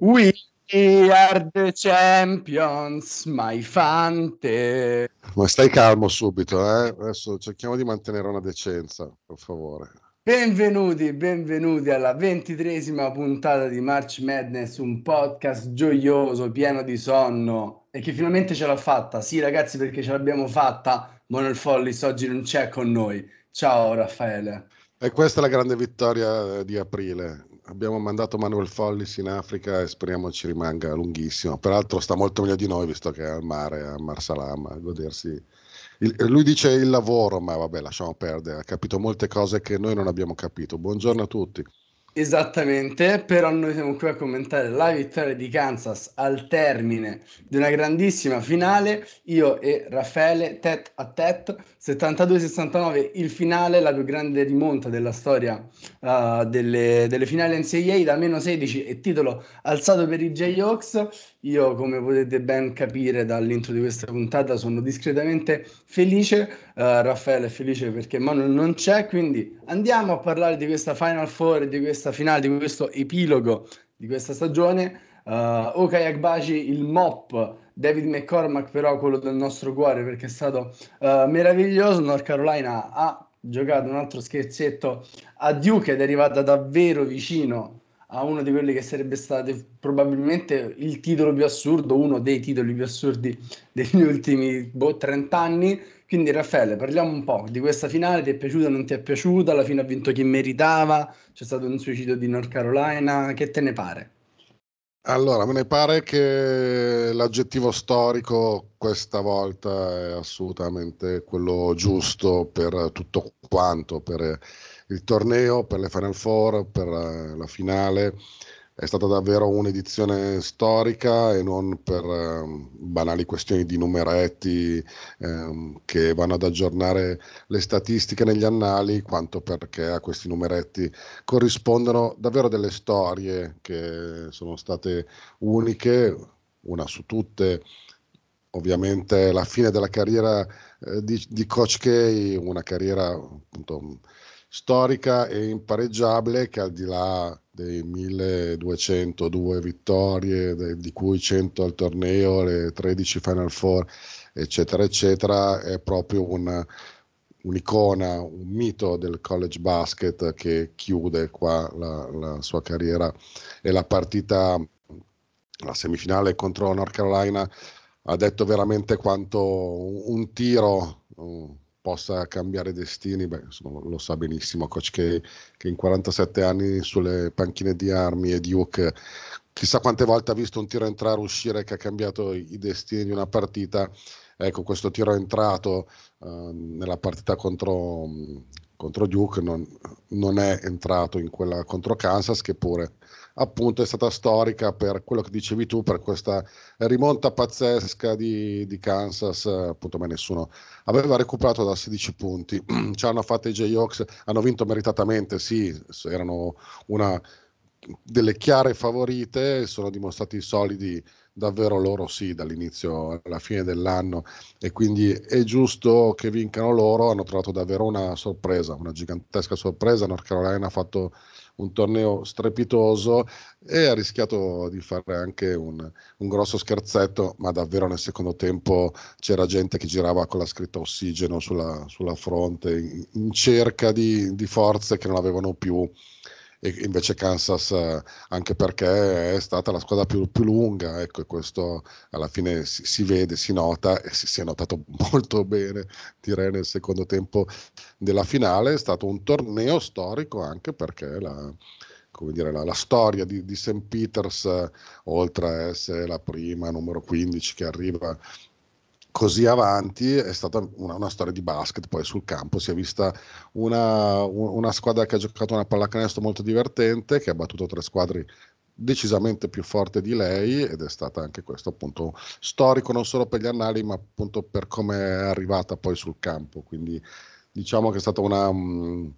We are the champions, my fante. Ma stai calmo subito, eh? Adesso cerchiamo di mantenere una decenza, per favore. Benvenuti, benvenuti alla ventitresima puntata di March Madness, un podcast gioioso, pieno di sonno e che finalmente ce l'ha fatta. Sì, ragazzi, perché ce l'abbiamo fatta. Manuel Follis oggi non c'è con noi. Ciao Raffaele. E questa è la grande vittoria di aprile abbiamo mandato Manuel Follis in Africa e speriamo ci rimanga lunghissimo. Peraltro sta molto meglio di noi visto che è al mare, a Marsalam, a godersi. Il, lui dice il lavoro, ma vabbè, lasciamo perdere, ha capito molte cose che noi non abbiamo capito. Buongiorno a tutti. Esattamente, però noi siamo qui a commentare la vittoria di Kansas al termine di una grandissima finale, io e Raffaele tet a tet, 72-69 il finale, la più grande rimonta della storia uh, delle, delle, finali NCAA da meno 16 e titolo alzato per i Jayhawks. Io, come potete ben capire dall'intro di questa puntata, sono discretamente felice. Uh, Raffaele è felice perché Manu non c'è, quindi andiamo a parlare di questa Final Four, di questa finale, di questo epilogo di questa stagione. Uh, Okay Agbaci, il mop, David McCormack però quello del nostro cuore perché è stato uh, meraviglioso. North Carolina ha giocato un altro scherzetto a Duke ed è arrivata davvero vicino a uno di quelli che sarebbe stato probabilmente il titolo più assurdo, uno dei titoli più assurdi degli ultimi boh, 30 anni. Quindi Raffaele, parliamo un po' di questa finale, ti è piaciuta non ti è piaciuta? Alla fine ha vinto chi meritava, c'è stato un suicidio di North Carolina, che te ne pare? Allora, me ne pare che l'aggettivo storico questa volta è assolutamente quello giusto per tutto quanto, per il torneo, per le Final Four, per la, la finale. È stata davvero un'edizione storica e non per um, banali questioni di numeretti um, che vanno ad aggiornare le statistiche negli annali, quanto perché a questi numeretti corrispondono davvero delle storie che sono state uniche, una su tutte ovviamente la fine della carriera eh, di, di, Coach K, una carriera appunto storica e impareggiabile che al di là dei 1202 vittorie, di cui 100 al torneo, le 13 Final Four, eccetera, eccetera, è proprio un, un'icona, un mito del college basket che chiude qua la, la sua carriera. E la partita, la semifinale contro North Carolina ha detto veramente quanto un tiro possa cambiare destini, beh, insomma, lo sa benissimo Coach K, che in 47 anni sulle panchine di Army e Duke, chissà quante volte ha visto un tiro entrare, uscire che ha cambiato i destini di una partita. Ecco, questo tiro entrato uh, nella partita contro, contro Duke non, non, è entrato in quella contro Kansas, che pure appunto è stata storica per quello che dicevi tu, per questa rimonta pazzesca di, di Kansas, appunto ma nessuno aveva recuperato da 16 punti, ci hanno fatto i Jayhawks, hanno vinto meritatamente, sì, erano una delle chiare favorite, sono dimostrati solidi davvero loro sì dall'inizio alla fine dell'anno. E quindi è giusto che vincano loro hanno trovato davvero una sorpresa una gigantesca sorpresa. North Carolina ha fatto un torneo strepitoso e ha rischiato di fare anche un, un, grosso scherzetto, ma davvero nel secondo tempo c'era gente che girava con la scritta ossigeno sulla, sulla fronte in, in cerca di, di forze che non avevano più e invece Kansas anche perché è stata la squadra più, più lunga ecco questo alla fine si, si, vede, si nota e si, si è notato molto bene direi nel secondo tempo della finale è stato un torneo storico anche perché la, come dire, la, la storia di, di St. Peters oltre a essere la prima numero 15 che arriva così avanti è stata una, una, storia di basket poi sul campo si è vista una, una, squadra che ha giocato una pallacanestro molto divertente che ha battuto tre squadre decisamente più forti di lei ed è stata anche questo appunto storico non solo per gli annali ma appunto per come è arrivata poi sul campo. Quindi diciamo che è stato una, um,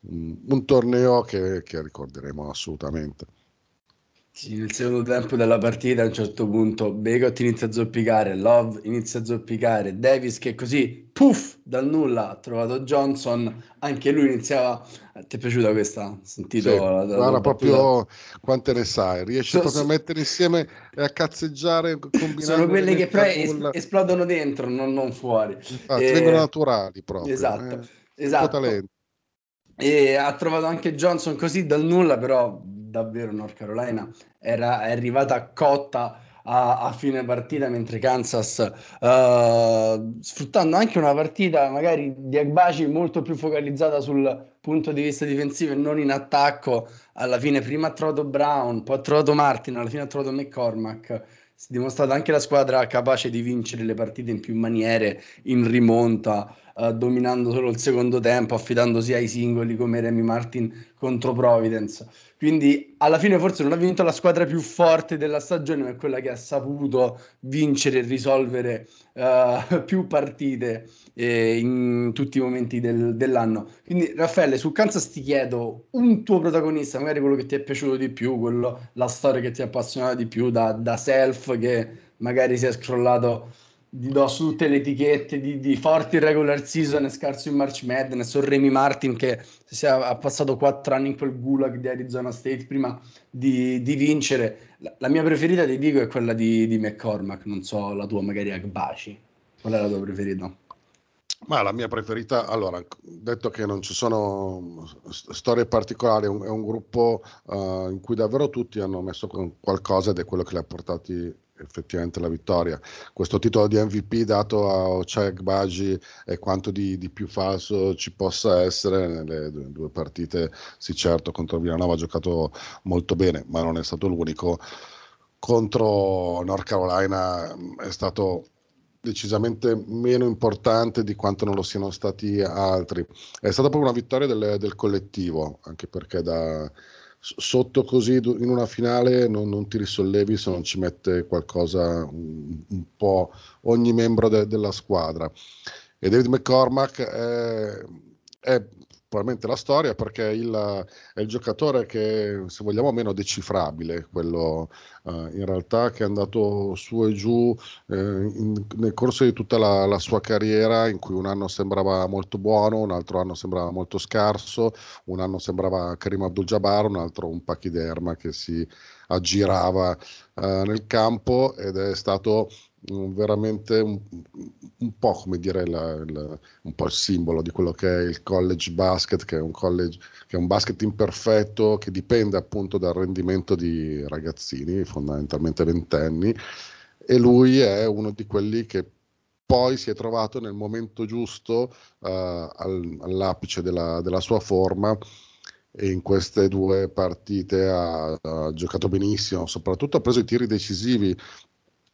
un torneo che, che ricorderemo assolutamente sì, nel secondo tempo della partita a un certo punto Begot inizia a zoppicare, Love inizia a zoppicare, Davis che così, puff, dal nulla ha trovato Johnson, anche lui iniziava... Ti è piaciuta questa? Sentito sì, la, la, la proprio quante ne sai, riesci so, proprio so, a mettere insieme e a cazzeggiare Sono quelle che poi es- esplodono dentro, non, non fuori. Infatti, e... vengono naturali proprio. Esatto, eh, esatto. E ha trovato anche Johnson così dal nulla, però davvero North Carolina era, è arrivata cotta a, a, fine partita mentre Kansas uh, sfruttando anche una partita magari di Agbaci molto più focalizzata sul punto di vista difensivo e non in attacco alla fine prima ha trovato Brown poi ha trovato Martin alla fine ha trovato McCormack. Si è dimostrata anche la squadra capace di vincere le partite in più maniere in rimonta uh, dominando solo il secondo tempo affidandosi ai singoli come Remy Martin contro Providence quindi alla fine forse non ha vinto la squadra più forte della stagione, ma è quella che ha saputo vincere e risolvere uh, più partite eh, in tutti i momenti del, dell'anno. Quindi Raffaele, su Kansas ti chiedo un tuo protagonista, magari quello che ti è piaciuto di più, quello, la storia che ti ha appassionato di più da, da self che magari si è scrollato gli do su tutte le etichette di, di forti regular season e scarso in March Madness o Remy Martin che si è, ha passato quattro anni in quel gulag di Arizona State prima di, di vincere. La, la, mia preferita ti dico è quella di, di McCormack. Non so la tua magari Agbaci. Qual è la tua preferita? Ma la mia preferita, allora, detto che non ci sono storie particolari, è un, è un gruppo uh, in cui davvero tutti hanno messo qualcosa ed è quello che li ha portati effettivamente la vittoria. Questo titolo di MVP dato a Ocek Baji è quanto di, di, più falso ci possa essere nelle due, due partite. Sì, certo, contro Villanova ha giocato molto bene, ma non è stato l'unico. Contro North Carolina è stato decisamente meno importante di quanto non lo siano stati altri. È stata proprio una vittoria del, del collettivo, anche perché da sotto così in una finale non, non, ti risollevi se non ci mette qualcosa un, un po' ogni membro de, della squadra. E David McCormack è, è probabilmente la storia perché il, è il giocatore che, se vogliamo, meno decifrabile, quello uh, in realtà che è andato su e giù eh, in, nel corso di tutta la, la, sua carriera, in cui un anno sembrava molto buono, un altro anno sembrava molto scarso, un anno sembrava Karim Abdul-Jabbar, un altro un pachiderma che si aggirava uh, nel campo ed è stato veramente un, un, po' come dire la, la, un po' il simbolo di quello che è il college basket, che è un college che è un basket imperfetto che dipende appunto dal rendimento di ragazzini, fondamentalmente ventenni, e lui è uno di quelli che poi si è trovato nel momento giusto uh, al, all'apice della, della, sua forma e in queste due partite ha, ha, giocato benissimo, soprattutto ha preso i tiri decisivi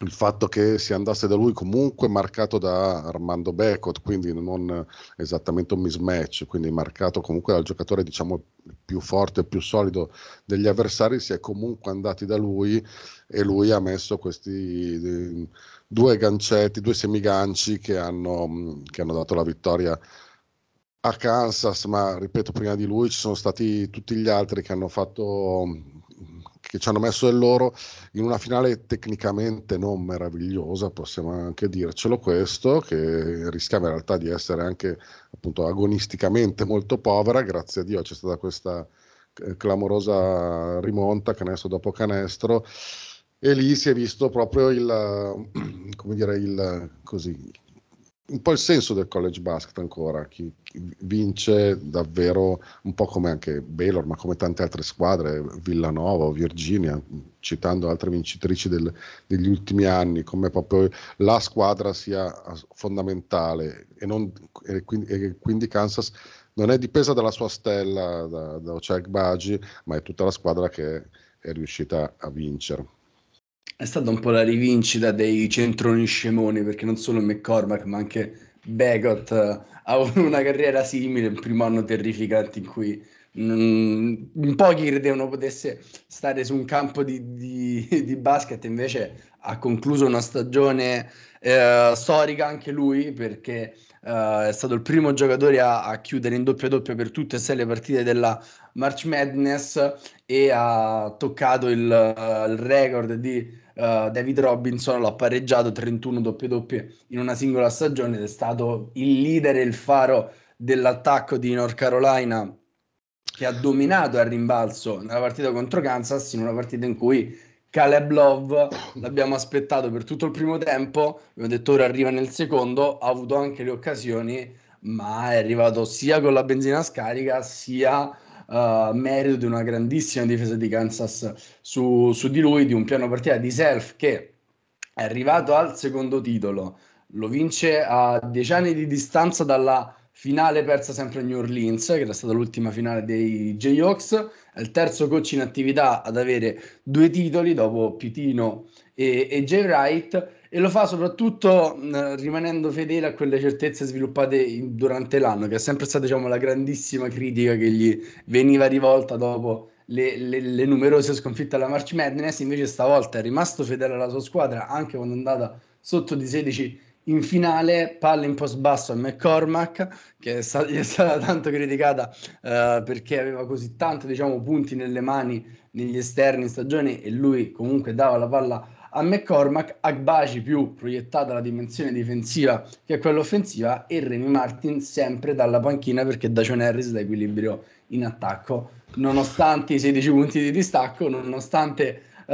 il fatto che si andasse da lui comunque marcato da Armando Becot, quindi non esattamente un mismatch, quindi marcato comunque dal giocatore diciamo più forte più solido degli avversari, si è comunque andati da lui e lui ha messo questi eh, due gancetti, due semiganci che hanno, che hanno dato la vittoria a Kansas, ma ripeto, prima di lui ci sono stati tutti gli altri che hanno fatto che ci hanno messo il loro in una finale tecnicamente non meravigliosa, possiamo anche dircelo questo, che rischiava in realtà di essere anche appunto agonisticamente molto povera, grazie a Dio c'è stata questa eh, clamorosa rimonta canestro dopo canestro. E lì si è visto proprio il, dire, il, così, un po' il senso del college basket ancora, chi, chi, vince davvero un po' come anche Baylor, ma come tante altre squadre, Villanova o Virginia, citando altre vincitrici del, degli ultimi anni, come proprio la squadra sia fondamentale e, non, e, quindi, e quindi, Kansas non è dipesa dalla sua stella, da, da Ochak Baji, ma è tutta la squadra che è riuscita a vincere. È stata un po' la rivincita dei centroni scemoni, perché non solo McCormack, ma anche Begot ha avuto una carriera simile, il primo anno terrificante in cui mm, in pochi credevano potesse stare su un campo di, di, di basket, invece ha concluso una stagione eh, storica anche lui perché Uh, è stato il primo giocatore a, a, chiudere in doppia doppia per tutte e sei le partite della March Madness e ha toccato il, uh, il record di uh, David Robinson, l'ha pareggiato 31 doppie doppie in una singola stagione ed è stato il leader e il faro dell'attacco di North Carolina che ha dominato al rimbalzo nella partita contro Kansas in una partita in cui Caleb Love l'abbiamo aspettato per tutto il primo tempo, abbiamo detto ora arriva nel secondo, ha avuto anche le occasioni, ma è arrivato sia con la benzina scarica sia uh, merito di una grandissima difesa di Kansas su, su di lui, di un piano partita di Self che è arrivato al secondo titolo, lo vince a dieci anni di distanza dalla finale persa sempre a New Orleans, che era stata l'ultima finale dei Jayhawks, è il terzo coach in attività ad avere due titoli dopo Pitino e, e Jay Wright e lo fa soprattutto mh, rimanendo fedele a quelle certezze sviluppate in, durante l'anno, che è sempre stata diciamo, la grandissima critica che gli veniva rivolta dopo le, le, le, numerose sconfitte alla March Madness, invece stavolta è rimasto fedele alla sua squadra anche quando è andata sotto di 16 in finale, palla in post basso a McCormack, che è stata, è stata tanto criticata uh, perché aveva così tanti diciamo, punti nelle mani negli esterni in stagione e lui comunque dava la palla a McCormack, Agbaci più proiettata la dimensione difensiva che quella offensiva e Remy Martin sempre dalla panchina perché da John Harris l'equilibrio in attacco nonostante i 16 punti di distacco nonostante uh,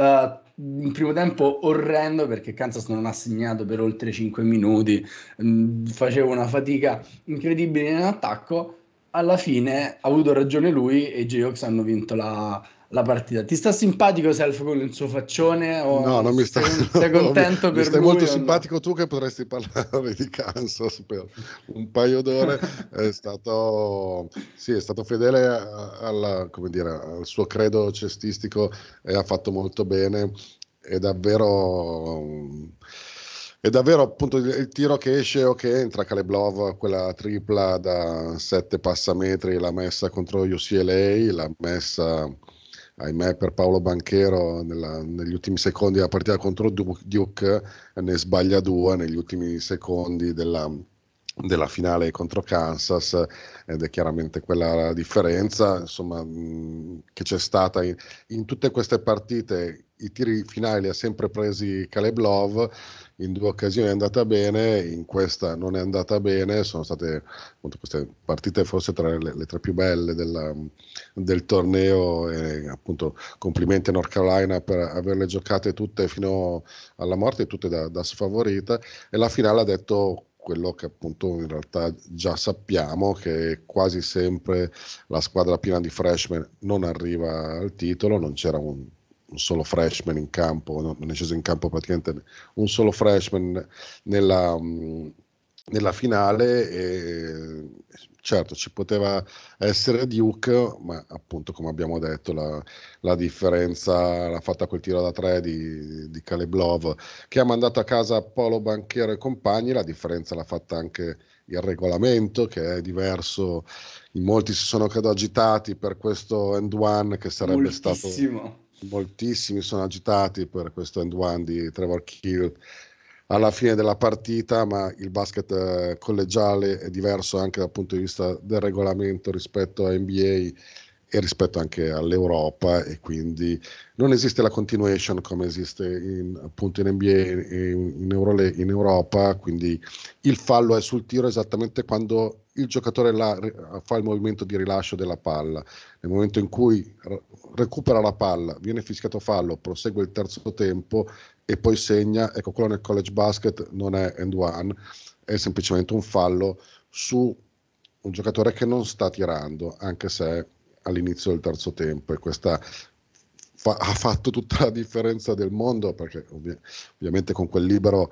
un primo tempo orrendo perché Kansas non ha segnato per oltre 5 minuti, mh, mm, faceva una fatica incredibile in attacco. Alla fine ha avuto ragione lui e i Jayhawks hanno vinto la, la partita. Ti sta simpatico Self con il suo faccione? O no, non mi sta. Sei, sei contento no, per mi stai lui? molto simpatico no? tu che potresti parlare di Kansas per un paio d'ore. è stato, sì, è stato fedele alla, dire, al suo credo cestistico e ha fatto molto bene. È davvero. È davvero appunto il tiro che esce o che entra Caleb Love, quella tripla da 7 passametri, l'ha messa contro UCLA, l'ha messa ahimè per Paolo Banchero nella, negli ultimi secondi della partita contro Duke ne sbaglia due negli ultimi secondi della, della finale contro Kansas ed è chiaramente quella la differenza insomma, mh, che c'è stata in, in, tutte queste partite. I tiri finali li ha sempre presi Caleb Love in due occasioni è andata bene, in questa non è andata bene, sono state appunto, queste partite forse tra le, le tre più belle della, del torneo e appunto complimenti a North Carolina per averle giocate tutte fino alla morte, tutte da, da sfavorita. E la finale ha detto quello che appunto in realtà già sappiamo che quasi sempre la squadra piena di freshman non arriva al titolo, non c'era un un solo freshman in campo, non è sceso in campo praticamente un solo freshman nella, nella finale e certo ci poteva essere Duke, ma appunto come abbiamo detto la, la differenza l'ha fatta quel tiro da tre di, di Caleb Love che ha mandato a casa Polo Banchero e compagni, la differenza l'ha fatta anche il regolamento che è diverso, in molti si sono credo agitati per questo end one che sarebbe Moltissimo. stato moltissimi sono agitati per questo end one di Trevor Kill alla fine della partita, ma il basket eh, collegiale è diverso anche dal punto di vista del regolamento rispetto a NBA e rispetto anche all'Europa e quindi non esiste la continuation come esiste in, appunto in NBA in, in, Euro, in Europa, quindi il fallo è sul tiro esattamente quando il giocatore là, fa il movimento di rilascio della palla. Nel momento in cui recupera la palla, viene fischiato fallo, prosegue il terzo tempo e poi segna, ecco quello nel college basket non è end one, è semplicemente un fallo su un giocatore che non sta tirando, anche se all'inizio del terzo tempo e questa fa, ha fatto tutta la differenza del mondo perché ovvi- ovviamente con quel libero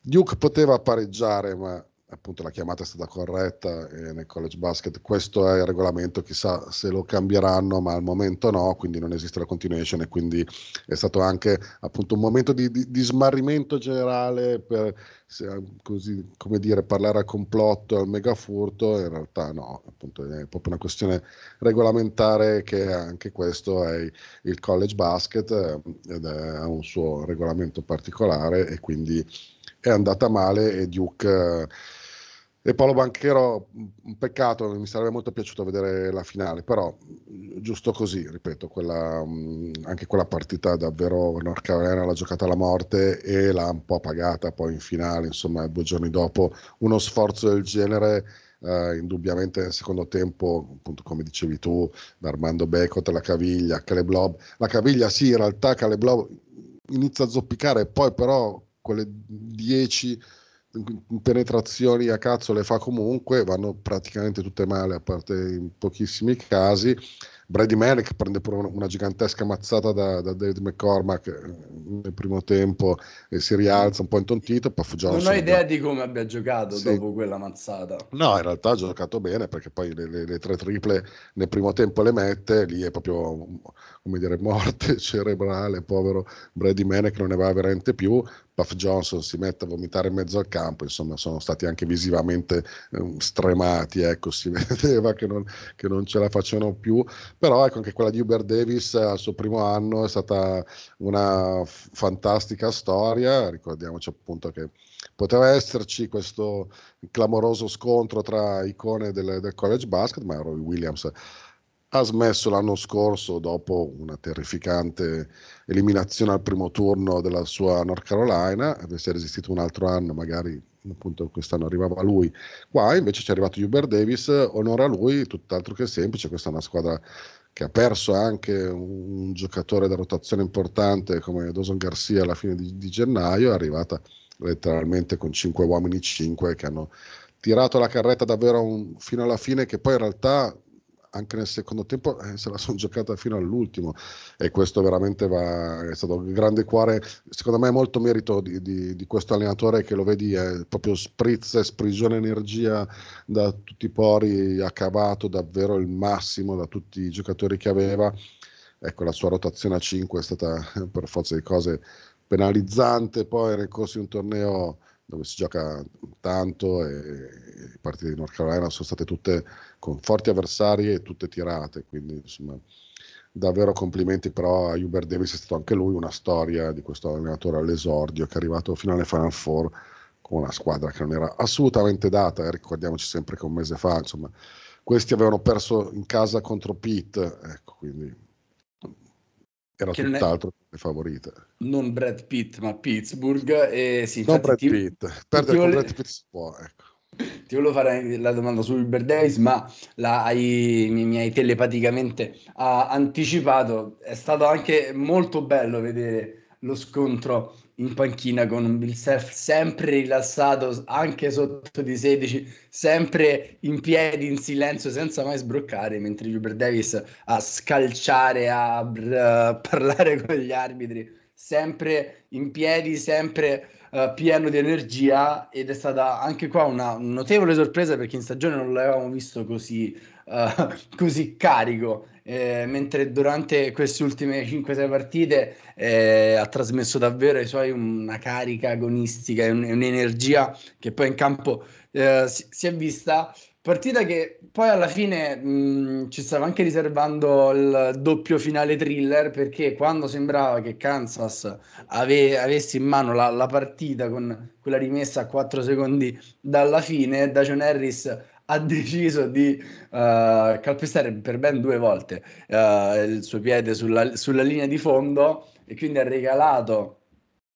Duke poteva pareggiare ma appunto la chiamata è stata corretta e nel college basket questo è il regolamento, chissà se lo cambieranno, ma al momento no, quindi non esiste la continuation e quindi è stato anche appunto un momento di, di, di smarrimento generale per se, così come dire parlare al complotto, al megafurto, in realtà no, appunto è proprio una questione regolamentare che anche questo è il college basket ed è un suo regolamento particolare e quindi è andata male e Duke e Paolo Banchero, un peccato, mi sarebbe molto piaciuto vedere la finale, però giusto così, ripeto, quella, anche quella partita davvero North Carolina l'ha giocata alla morte e l'ha un po' pagata poi in finale, insomma due giorni dopo uno sforzo del genere. Uh, indubbiamente nel secondo tempo, appunto come dicevi tu, da Armando Becot, la caviglia, Caleb Lob. La caviglia sì, in realtà Caleb Lob inizia a zoppicare, poi però quelle 10 penetrazioni a cazzo le fa comunque, vanno praticamente tutte male, a parte in pochissimi casi. Brady Manic prende pure una, gigantesca mazzata da, da, David McCormack eh, nel primo tempo e si rialza un po' intontito. Puff Johnson non ho idea di come abbia giocato sì. dopo quella mazzata. No, in realtà ha giocato bene perché poi le, le, le, tre triple nel primo tempo le mette, lì è proprio come dire morte cerebrale, povero Brady Manic non ne va veramente più. Puff Johnson si mette a vomitare in mezzo al campo, insomma sono stati anche visivamente eh, stremati, ecco, si vedeva che non, che non, ce la facevano più, però ecco anche quella di Uber Davis al suo primo anno è stata una fantastica storia, ricordiamoci appunto che poteva esserci questo clamoroso scontro tra icone del, del college basket, ma Roy Williams ha smesso l'anno scorso dopo una terrificante eliminazione al primo turno della sua North Carolina, avesse resistito un altro anno, magari appunto quest'anno arrivava lui, qua invece ci è arrivato Hubert Davis, onore a lui, tutt'altro che semplice, questa è una squadra che ha perso anche un, giocatore da rotazione importante come Dawson Garcia alla fine di, di gennaio, è arrivata letteralmente con 5 uomini 5 che hanno tirato la carretta davvero un, fino alla fine che poi in realtà anche nel secondo tempo eh, se la sono giocata fino all'ultimo. E questo veramente va, è stato un grande cuore, secondo me è molto merito di, di, di questo allenatore che lo vedi, è proprio sprizza e sprigiona energia da tutti i pori, ha cavato davvero il massimo da tutti i giocatori che aveva, ecco la sua rotazione a 5 è stata per forza di cose penalizzante, poi nel corso di un torneo dove si gioca tanto e le partite di North Carolina sono state tutte con forti avversari e tutte tirate, quindi insomma davvero complimenti però a Hubert Davis, è stato anche lui una storia di questo allenatore all'esordio che è arrivato fino alle Final Four con una squadra che non era assolutamente data, eh, ricordiamoci sempre che un mese fa insomma questi avevano perso in casa contro Pitt, ecco quindi era che tutt'altro è... le favorite. Non Brad Pitt, ma Pittsburgh. E sì, non Brad ti... Pitt, perdere con Brad Pitt si può, ecco. Ti volevo fare la domanda su Uber Days, ma la hai, mi, mi hai telepaticamente uh, anticipato. È stato anche molto bello vedere lo scontro in panchina con Bill Self sempre rilassato, anche sotto di 16, sempre in piedi, in silenzio, senza mai sbroccare, mentre Hubert Davis a scalciare, a uh, parlare con gli arbitri, sempre in piedi, sempre uh, pieno di energia ed è stata anche qua una notevole sorpresa perché in stagione non l'avevamo visto così, uh, così carico eh, mentre durante queste ultime 5-6 partite eh, ha trasmesso davvero ai suoi una carica agonistica e un, un'energia che poi in campo eh, si, si, è vista. Partita che poi alla fine mh, ci stava anche riservando il doppio finale thriller perché quando sembrava che Kansas ave, avesse in mano la, la partita con quella rimessa a 4 secondi dalla fine, Dacion Harris ha deciso di uh, calpestare per ben due volte uh, il suo piede sulla, sulla, linea di fondo e quindi ha regalato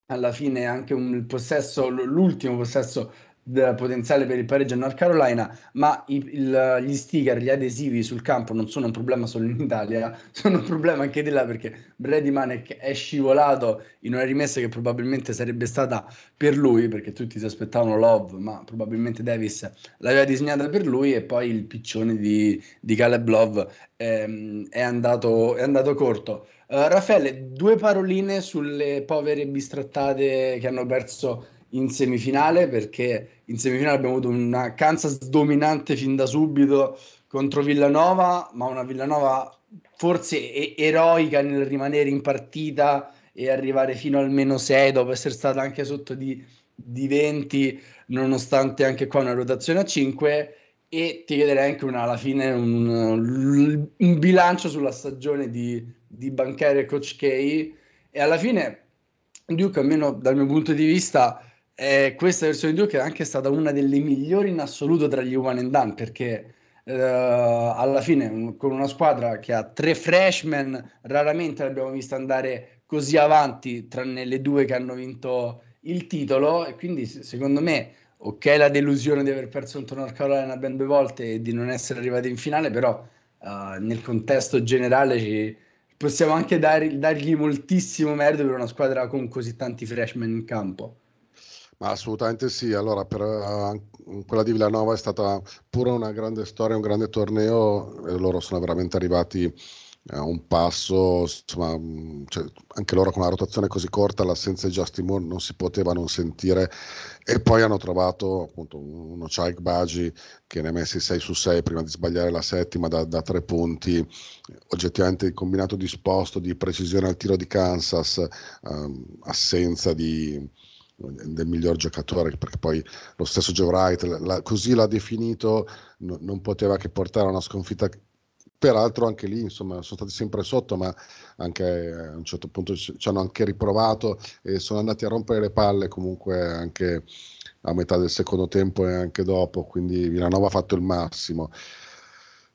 alla fine anche un possesso, l'ultimo possesso potenziale per il pareggio a North Carolina, ma i, il, gli sticker, gli adesivi sul campo non sono un problema solo in Italia, sono un problema anche di là perché Brady Manek è scivolato in una rimessa che probabilmente sarebbe stata per lui, perché tutti si aspettavano Love, ma probabilmente Davis l'aveva disegnata per lui e poi il piccione di, di Caleb Love ehm, è, andato, è andato corto. Uh, Raffaele, due paroline sulle povere bistrattate che hanno perso in semifinale perché in semifinale abbiamo avuto una Kansas dominante fin da subito contro Villanova, ma una Villanova forse eroica nel rimanere in partita e arrivare fino al meno 6 dopo essere stata anche sotto di, di 20 nonostante anche qua una rotazione a 5 e ti chiederei anche una, alla fine un, un bilancio sulla stagione di, di Banchero e Coach K. E alla fine Duke almeno dal mio punto di vista eh, questa versione di Duke è anche stata una delle migliori in assoluto tra gli one and done perché eh, alla fine con una squadra che ha tre freshman raramente l'abbiamo vista andare così avanti tranne le due che hanno vinto il titolo e quindi secondo me ok la delusione di aver perso contro North Carolina ben due volte e di non essere arrivati in finale, però uh, nel contesto generale ci, possiamo anche dar, dargli moltissimo merito per una squadra con così tanti freshman in campo. Ma assolutamente sì, allora per, uh, quella di Villanova è stata pure una grande storia, un grande torneo, e loro sono veramente arrivati a un passo, insomma, mm, cioè, anche loro con una rotazione così corta, l'assenza di Justin Moore non si poteva non sentire. E poi hanno trovato appunto uno Chaik Baji che ne ha messi 6 su 6 prima di sbagliare la settima da, da tre punti, oggettivamente il combinato disposto di precisione al tiro di Kansas, um, assenza di, del miglior giocatore, perché poi lo stesso Joe Wright la, così l'ha definito, no, non poteva che portare a una sconfitta peraltro anche lì insomma sono stati sempre sotto ma anche a un certo punto ci, hanno anche riprovato e sono andati a rompere le palle comunque anche a metà del secondo tempo e anche dopo quindi Villanova ha fatto il massimo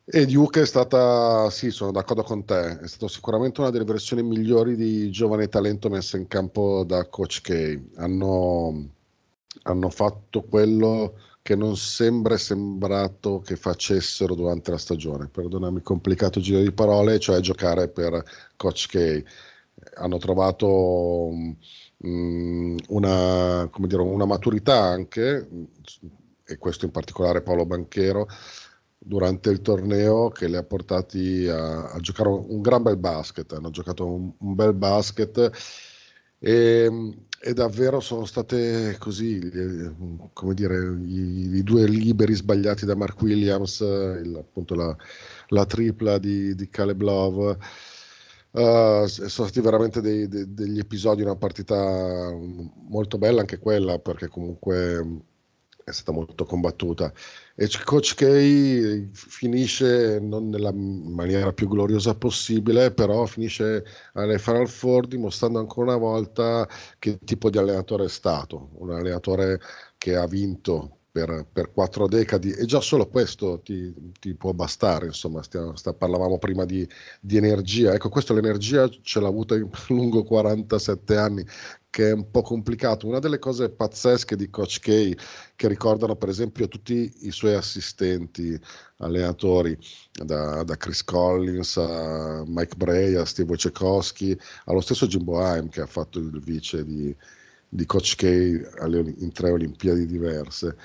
e Duke è stata, sì, sono d'accordo con te, è stata sicuramente una delle versioni migliori di giovane talento messa in campo da Coach K. Hanno, hanno fatto quello che non sembra sembrato che facessero durante la stagione. Perdonami, complicato giro di parole, cioè giocare per Coach K. Hanno trovato um, una, dire, una maturità anche, e questo in particolare Paolo Banchero, durante il torneo che li ha portati a, a giocare un, gran bel basket. Hanno giocato un, un bel basket e, e, davvero sono state così, come dire, i, i, due liberi sbagliati da Mark Williams, il, appunto la, la, tripla di, di Caleb Love. Uh, sono stati veramente dei, dei, degli episodi, una partita molto bella anche quella, perché comunque è stata molto combattuta. E Coach K finisce non nella maniera più gloriosa possibile, però finisce alle Final Four dimostrando ancora una volta che tipo di allenatore è stato, un allenatore che ha vinto per, per, quattro decadi e già solo questo ti, ti può bastare, insomma, stia, sta, parlavamo prima di, di, energia, ecco questa l'energia ce l'ha avuta in lungo 47 anni, che è un po' complicato. Una delle cose pazzesche di Coach K, che ricordano per esempio tutti i suoi assistenti, allenatori, da, da Chris Collins a Mike Bray, a Steve Wojciechowski, allo stesso Jimbo Haim che ha fatto il vice di, di Coach K in tre Olimpiadi diverse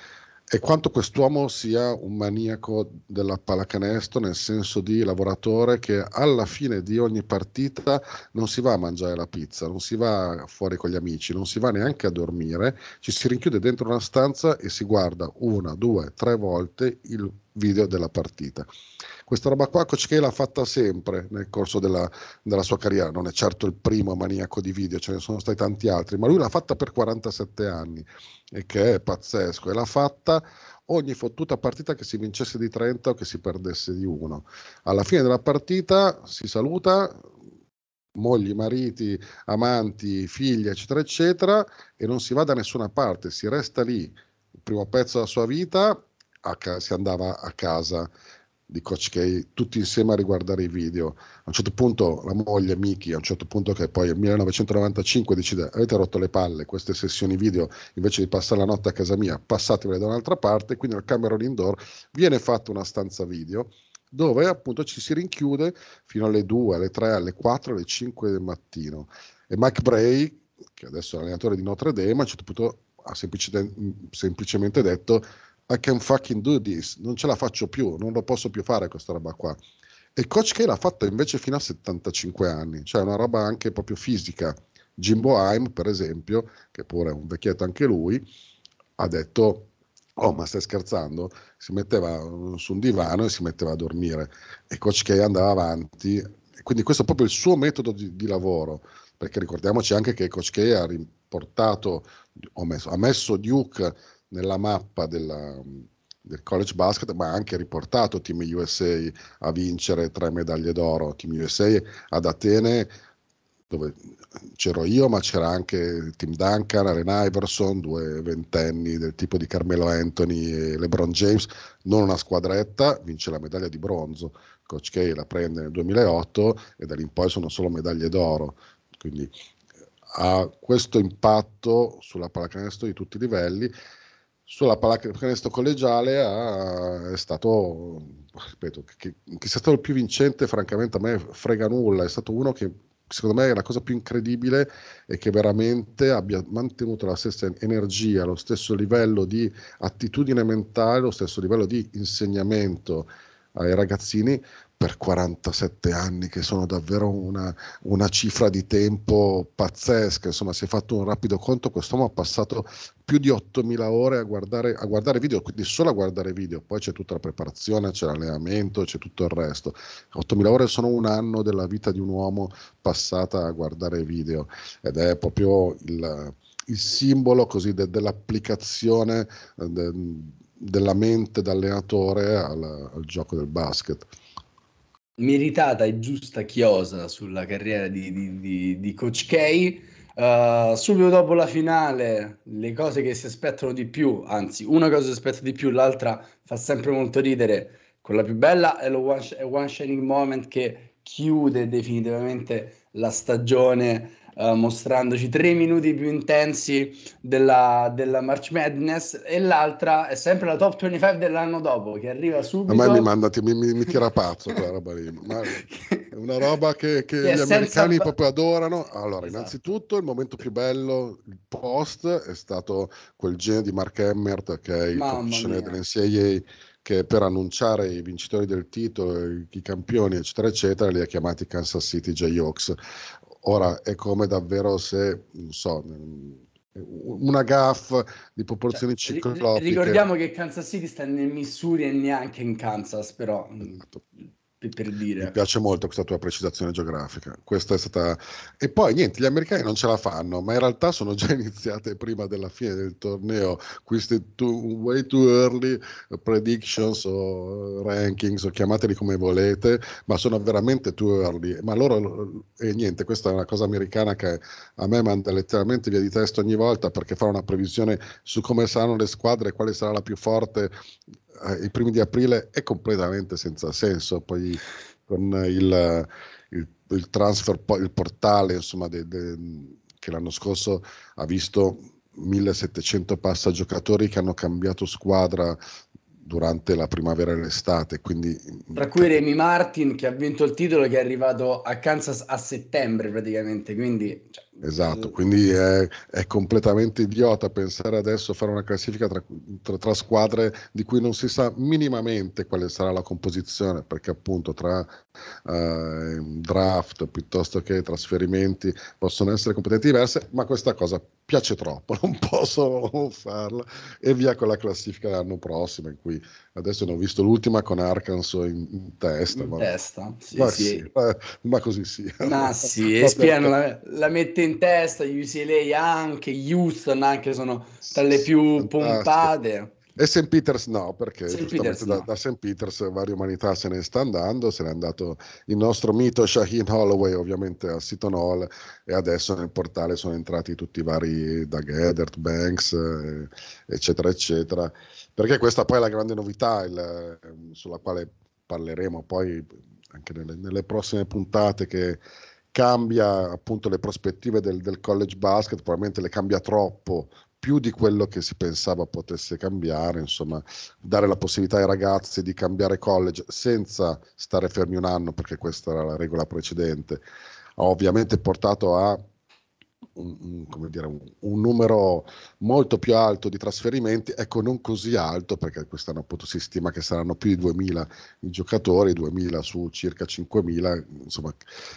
e quanto quest'uomo sia un maniaco della pallacanestro, nel senso di lavoratore che alla fine di ogni partita non si va a mangiare la pizza, non si va fuori con gli amici, non si va neanche a dormire, ci si rinchiude dentro una stanza e si guarda una, due, tre volte il video della partita. Questa roba qua Coach K l'ha fatta sempre nel corso della, della, sua carriera, non è certo il primo maniaco di video, ce ne sono stati tanti altri, ma lui l'ha fatta per 47 anni e che è pazzesco e l'ha fatta ogni fottuta partita che si vincesse di 30 o che si perdesse di 1. Alla fine della partita si saluta, mogli, mariti, amanti, figli, eccetera, eccetera, e non si va da nessuna parte, si resta lì, il primo pezzo della sua vita, ca- si andava a casa di Coach K tutti insieme a riguardare i video. A un certo punto la moglie Miki, a un certo punto che poi nel 1995 decide avete rotto le palle queste sessioni video invece di passare la notte a casa mia, passatevele da un'altra parte, quindi nel Cameron Indoor viene fatta una stanza video dove appunto ci si rinchiude fino alle 2, alle 3, alle 4, alle 5 del mattino. E Mike Bray, che adesso è l'allenatore di Notre Dame, a un certo punto ha semplicemente detto i can fucking do this, non ce la faccio più, non lo posso più fare questa roba qua. E Coach K l'ha fatto invece fino a 75 anni, cioè una roba anche proprio fisica, Jimbo Haim, per esempio, che pure è un vecchietto anche lui, ha detto Oh, ma stai scherzando? Si metteva su un divano e si metteva a dormire e Coach K andava avanti. Quindi questo è proprio il suo metodo di, di lavoro, perché ricordiamoci anche che Coach K ha riportato, messo, ha messo Duke nella mappa della, del college basket, ma ha anche riportato Team USA a vincere tre medaglie d'oro. Team USA ad Atene dove c'ero io, ma c'era anche Tim Duncan, Allen Iverson, due ventenni del tipo di Carmelo Anthony e LeBron James, non una squadretta, vince la medaglia di bronzo. Coach K la prende nel 2008 e da lì in poi sono solo medaglie d'oro. Quindi ha questo impatto sulla pallacanestro di tutti i livelli. Sulla pallacanestro collegiale ha, è stato, ripeto, che, che sia stato il più vincente, francamente a me frega nulla, è stato uno che secondo me la cosa più incredibile è che veramente abbia mantenuto la stessa energia, lo stesso livello di attitudine mentale, lo stesso livello di insegnamento ai ragazzini per 47 anni, che sono davvero una, una, cifra di tempo pazzesca. Insomma, si è fatto un rapido conto, quest'uomo ha passato più di 8.000 ore a guardare, a guardare video, quindi solo a guardare video, poi c'è tutta la preparazione, c'è l'allenamento, c'è tutto il resto. 8.000 ore sono un anno della vita di un uomo passata a guardare video ed è proprio il, il simbolo così de, dell'applicazione de, della mente d'allenatore al, al gioco del basket meritata e giusta chiosa sulla carriera di, di, di, di Coach K. Uh, subito dopo la finale, le cose che si aspettano di più, anzi, una cosa si aspetta di più, l'altra fa sempre molto ridere. Quella più bella è lo One, one Shining Moment che chiude definitivamente la stagione uh, mostrandoci tre minuti più intensi della, della, March Madness e l'altra è sempre la top 25 dell'anno dopo che arriva subito. A me mi manda, mi, mi, mi tira pazzo quella roba lì, ma è una roba che, che gli americani senza... proprio adorano. Allora, esatto. innanzitutto il momento più bello, il post, è stato quel genio di Mark Emmert che è il professionale dell'NCAA che per annunciare i vincitori del titolo, i campioni, eccetera, eccetera, li ha chiamati Kansas City Jayhawks. Ora è come davvero se, non so, una gaff di proporzioni cioè, ciclopiche. Ricordiamo che Kansas City sta nel Missouri e neanche in Kansas, però esatto per dire. Mi piace molto questa tua precisazione geografica. Questa è stata... E poi niente, gli americani non ce la fanno, ma in realtà sono già iniziate prima della fine del torneo questi too, way too early predictions o rankings, o chiamateli come volete, ma sono veramente too early. Ma loro, e niente, questa è una cosa americana che a me manda letteralmente via di testa ogni volta perché fa una previsione su come saranno le squadre quale sarà la più forte i primi di aprile è completamente senza senso. Poi con il, il, il transfer, il portale insomma, de, de, che l'anno scorso ha visto 1700 passa giocatori che hanno cambiato squadra durante la primavera e l'estate. Quindi... Tra cui Remy Martin che ha vinto il titolo che è arrivato a Kansas a settembre praticamente. Quindi, cioè, esatto, quindi è, è, completamente idiota pensare adesso a fare una classifica tra, tra, tra, squadre di cui non si sa minimamente quale sarà la composizione, perché appunto tra eh, draft piuttosto che trasferimenti possono essere completamente diverse, ma questa cosa piace troppo, non posso farla e via con la classifica l'anno prossimo in cui adesso ne ho visto l'ultima con Arkansas in, in testa. In ma, testa, sì, ma, sì. Sì, ma, ma, così sì. Ma sì, Espiano la, la, mette in testa, UCLA anche, Houston anche sono tra le più Fantastico. pompate. E St. Peters no, perché St. Peters da, no. da St. Peters varie umanità se ne sta andando, se n'è andato il nostro mito Shaheen Holloway ovviamente a Seton Hall e adesso nel portale sono entrati tutti i vari Doug Edert, Banks, eh, eccetera, eccetera, perché questa poi è la grande novità il, eh, sulla quale parleremo poi anche nelle, nelle prossime puntate che cambia appunto le prospettive del, del college basket, probabilmente le cambia troppo più di quello che si pensava potesse cambiare, insomma, dare la possibilità ai ragazzi di cambiare college senza stare fermi un anno, perché questa era la regola precedente, ha ovviamente portato a un, un, dire, un, un, numero molto più alto di trasferimenti, ecco non così alto perché quest'anno appunto si stima che saranno più di 2.000 i giocatori, 2.000 su circa 5.000, insomma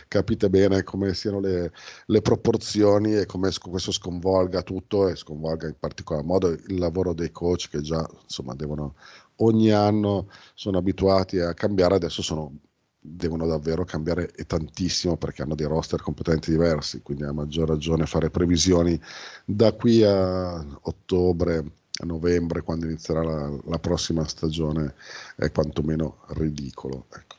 capite bene come siano le, le proporzioni e come questo sconvolga tutto e sconvolga in particolar modo il lavoro dei coach che già insomma devono ogni anno sono abituati a cambiare, adesso sono devono davvero cambiare e tantissimo perché hanno dei roster completamente diversi, quindi a maggior ragione fare previsioni da qui a ottobre, a novembre, quando inizierà la, la prossima stagione, è quantomeno ridicolo. Ecco.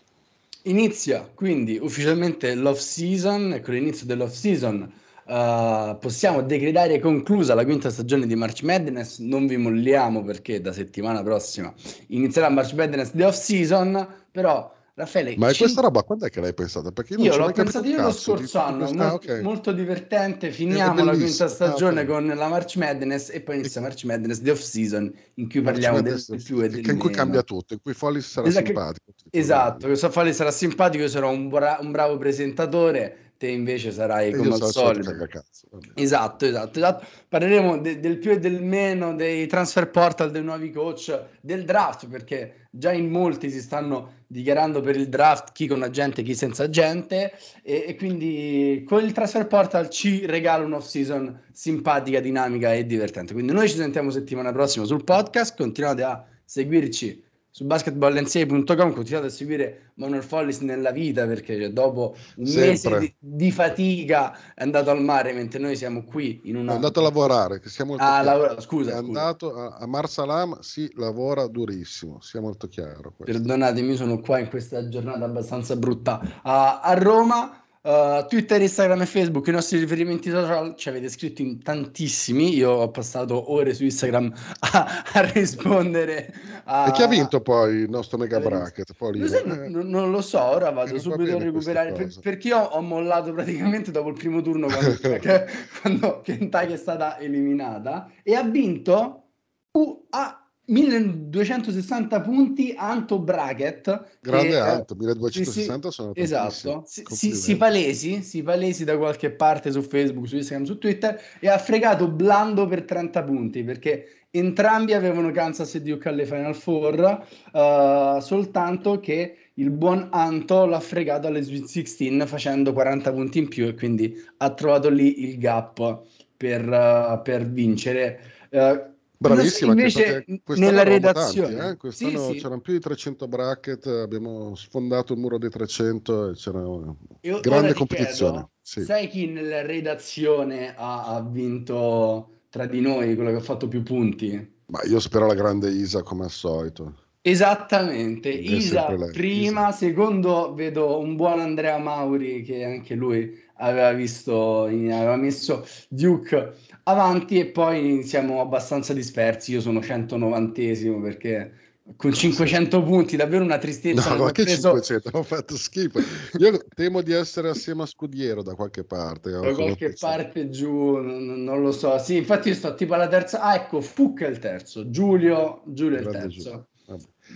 Inizia quindi ufficialmente l'off season e con l'inizio dell'off season uh, possiamo decretare conclusa la quinta stagione di March Madness. Non vi molliamo perché da settimana prossima inizierà March Madness di off season, però Raffaele, ma è questa roba quando è che l'hai pensata? Perché io, io l'ho pensata io lo scorso anno, questa... molto, okay. molto, divertente. Finiamo la quinta stagione ah, okay. con la March Madness e poi inizia March Madness di off season in cui parliamo del, del più e del che in cui cambia tutto, in cui Follis sarà esatto, simpatico. Esatto, che Follis sarà simpatico, io sarò un, bra- un bravo presentatore te invece sarai come al solito. Cazzo, esatto, esatto, esatto. Parleremo de- del più e del meno, dei transfer portal, dei nuovi coach, del draft, perché già in molti si stanno dichiarando per il draft, chi con agente, chi senza agente, e, e quindi con il transfer portal ci regala un'off season simpatica, dinamica e divertente. Quindi noi ci sentiamo settimana prossima sul podcast, continuate a seguirci su basketballnca.com continuate a seguire Manuel Follis nella vita perché cioè, dopo un Sempre. mese di, di, fatica è andato al mare mentre noi siamo qui in una... è andato a lavorare che siamo ah, lavora... scusa, è scusa. andato a, a Marsalam si lavora durissimo sia molto chiaro questo. perdonatemi sono qua in questa giornata abbastanza brutta a, a Roma Uh, Twitter, Instagram e Facebook, i nostri riferimenti social ci avete scritto in tantissimi. Io ho passato ore su Instagram a, a rispondere. A... E chi ha vinto poi il nostro mega bracket? Poi sai, eh. non, non, lo so, ora vado subito a recuperare per, perché io ho mollato praticamente dopo il primo turno quando, quando Kentucky è stata eliminata e ha vinto uh, a 1260 punti Anto Bracket grande che, Anto 1260 si, sono esatto. Si, si, si, palesi si palesi da qualche parte su Facebook su Instagram su Twitter e ha fregato Blando per 30 punti perché entrambi avevano Kansas e Duke alle Final Four uh, soltanto che il buon Anto l'ha fregato alle Sweet 16 facendo 40 punti in più e quindi ha trovato lì il gap per, uh, per vincere. Uh, Bravissima, invece nella redazione tanti, eh? quest'anno sì, sì. c'erano più di 300 bracket, abbiamo sfondato il muro dei 300 e c'era una Io grande competizione. Chiedo, sì. Sai chi nella redazione ha, ha, vinto tra di noi, quello che ha fatto più punti? Ma io spero la grande Isa come al solito. Esattamente, Isa prima, Isa. secondo vedo un buon Andrea Mauri che anche lui aveva visto, aveva messo Duke avanti e poi siamo abbastanza dispersi. Io sono 190esimo perché con 500 punti, davvero una tristezza. No, ma che preso... 500? Ho fatto schifo. Io temo di essere assieme a Scudiero da qualche parte. Da qualche parte giù, non, non, lo so. Sì, infatti io sto tipo alla terza. Ah, ecco, Fuc è il terzo, Giulio, Giulio è il terzo.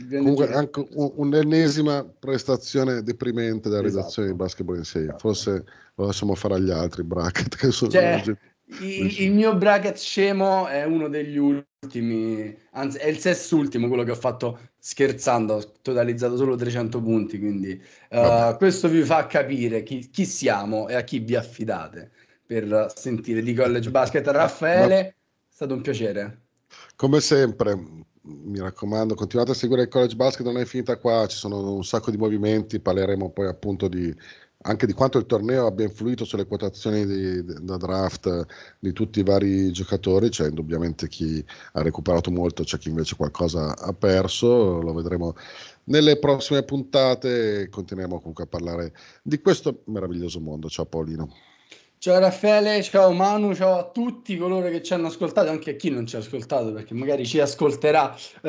Comunque anche un'ennesima prestazione deprimente della esatto. redazione di basketball in sé. Forse lo lasciamo fare agli altri bracket che sono cioè, il, il, mio bracket scemo è uno degli ultimi, anzi è il sest'ultimo quello che ho fatto scherzando, ho totalizzato solo 300 punti, quindi uh, questo vi fa capire chi, chi, siamo e a chi vi affidate per sentire di college basket. Raffaele, è stato un piacere. Come sempre, mi raccomando, continuate a seguire il college basket, non è finita qua, ci sono un sacco di movimenti, parleremo poi appunto di anche di quanto il torneo abbia influito sulle quotazioni di, da draft di tutti i vari giocatori, c'è indubbiamente chi ha recuperato molto, c'è chi invece qualcosa ha perso, lo vedremo nelle prossime puntate continueremo comunque a parlare di questo meraviglioso mondo. Ciao Paolino. Ciao Raffaele, ciao Manu, ciao a tutti coloro che ci hanno ascoltato, anche a chi non ci ha ascoltato perché magari ci ascolterà uh,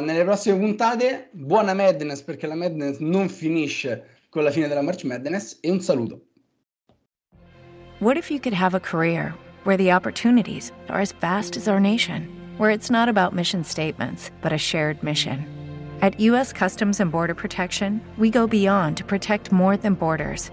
nelle prossime puntate. Buona Madness perché la Madness non finisce con la fine della March Madness e un saluto. What if you could have a career where the opportunities are as vast as our nation, where it's not about mission statements, but a shared mission? At U.S. Customs and Border Protection, we go beyond to protect more than borders